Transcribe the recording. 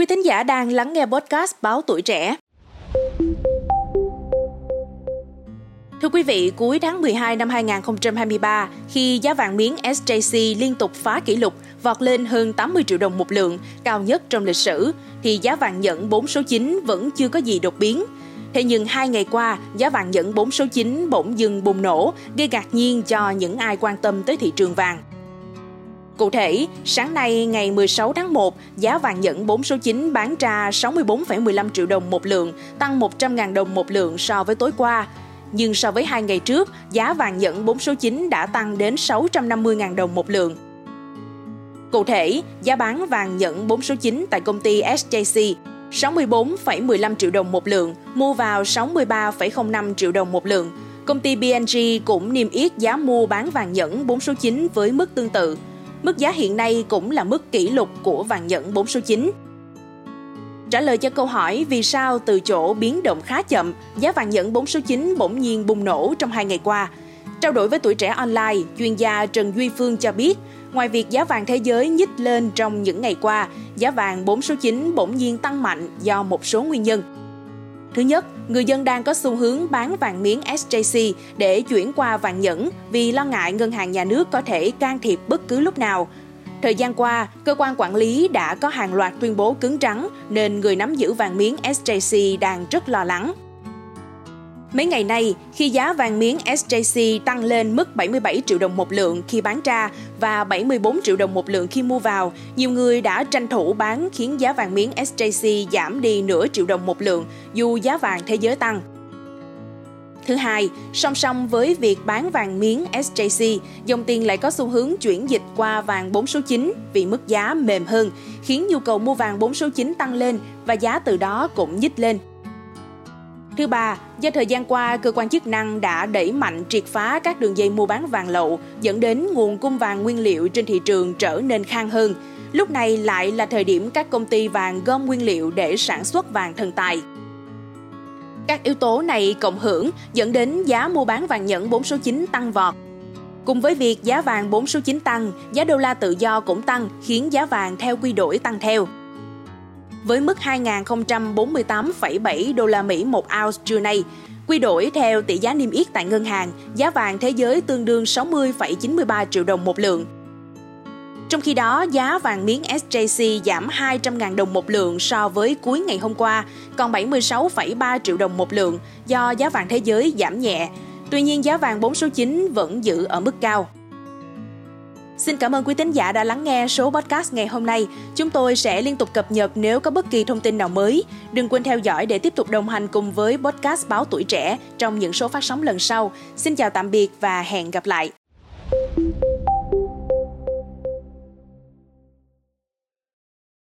Quý thính giả đang lắng nghe podcast Báo Tuổi Trẻ. Thưa quý vị, cuối tháng 12 năm 2023, khi giá vàng miếng SJC liên tục phá kỷ lục, vọt lên hơn 80 triệu đồng một lượng, cao nhất trong lịch sử, thì giá vàng nhẫn 4 số 9 vẫn chưa có gì đột biến. Thế nhưng hai ngày qua, giá vàng nhẫn 4 số 9 bỗng dừng bùng nổ, gây ngạc nhiên cho những ai quan tâm tới thị trường vàng. Cụ thể, sáng nay ngày 16 tháng 1, giá vàng nhẫn 4 số 9 bán ra 64,15 triệu đồng một lượng, tăng 100.000 đồng một lượng so với tối qua. Nhưng so với hai ngày trước, giá vàng nhẫn 4 số 9 đã tăng đến 650.000 đồng một lượng. Cụ thể, giá bán vàng nhẫn 4 số 9 tại công ty SJC 64,15 triệu đồng một lượng, mua vào 63,05 triệu đồng một lượng. Công ty BNG cũng niêm yết giá mua bán vàng nhẫn 4 số 9 với mức tương tự. Mức giá hiện nay cũng là mức kỷ lục của vàng nhẫn 4 số 9. Trả lời cho câu hỏi vì sao từ chỗ biến động khá chậm, giá vàng nhẫn 4 số 9 bỗng nhiên bùng nổ trong hai ngày qua. Trao đổi với tuổi trẻ online, chuyên gia Trần Duy Phương cho biết, ngoài việc giá vàng thế giới nhích lên trong những ngày qua, giá vàng 4 số 9 bỗng nhiên tăng mạnh do một số nguyên nhân. Thứ nhất, người dân đang có xu hướng bán vàng miếng SJC để chuyển qua vàng nhẫn vì lo ngại ngân hàng nhà nước có thể can thiệp bất cứ lúc nào. Thời gian qua, cơ quan quản lý đã có hàng loạt tuyên bố cứng rắn nên người nắm giữ vàng miếng SJC đang rất lo lắng. Mấy ngày nay, khi giá vàng miếng SJC tăng lên mức 77 triệu đồng một lượng khi bán ra và 74 triệu đồng một lượng khi mua vào, nhiều người đã tranh thủ bán khiến giá vàng miếng SJC giảm đi nửa triệu đồng một lượng dù giá vàng thế giới tăng. Thứ hai, song song với việc bán vàng miếng SJC, dòng tiền lại có xu hướng chuyển dịch qua vàng 4 số 9 vì mức giá mềm hơn, khiến nhu cầu mua vàng 4 số 9 tăng lên và giá từ đó cũng nhích lên. Thứ ba, do thời gian qua, cơ quan chức năng đã đẩy mạnh triệt phá các đường dây mua bán vàng lậu, dẫn đến nguồn cung vàng nguyên liệu trên thị trường trở nên khan hơn. Lúc này lại là thời điểm các công ty vàng gom nguyên liệu để sản xuất vàng thần tài. Các yếu tố này cộng hưởng dẫn đến giá mua bán vàng nhẫn 4 số 9 tăng vọt. Cùng với việc giá vàng 4 số 9 tăng, giá đô la tự do cũng tăng khiến giá vàng theo quy đổi tăng theo với mức 2.048,7 đô la Mỹ một ounce trưa nay. Quy đổi theo tỷ giá niêm yết tại ngân hàng, giá vàng thế giới tương đương 60,93 triệu đồng một lượng. Trong khi đó, giá vàng miếng SJC giảm 200.000 đồng một lượng so với cuối ngày hôm qua, còn 76,3 triệu đồng một lượng do giá vàng thế giới giảm nhẹ. Tuy nhiên, giá vàng 4 số 9 vẫn giữ ở mức cao. Xin cảm ơn quý tín giả đã lắng nghe số podcast ngày hôm nay. Chúng tôi sẽ liên tục cập nhật nếu có bất kỳ thông tin nào mới. Đừng quên theo dõi để tiếp tục đồng hành cùng với podcast Báo Tuổi Trẻ trong những số phát sóng lần sau. Xin chào tạm biệt và hẹn gặp lại.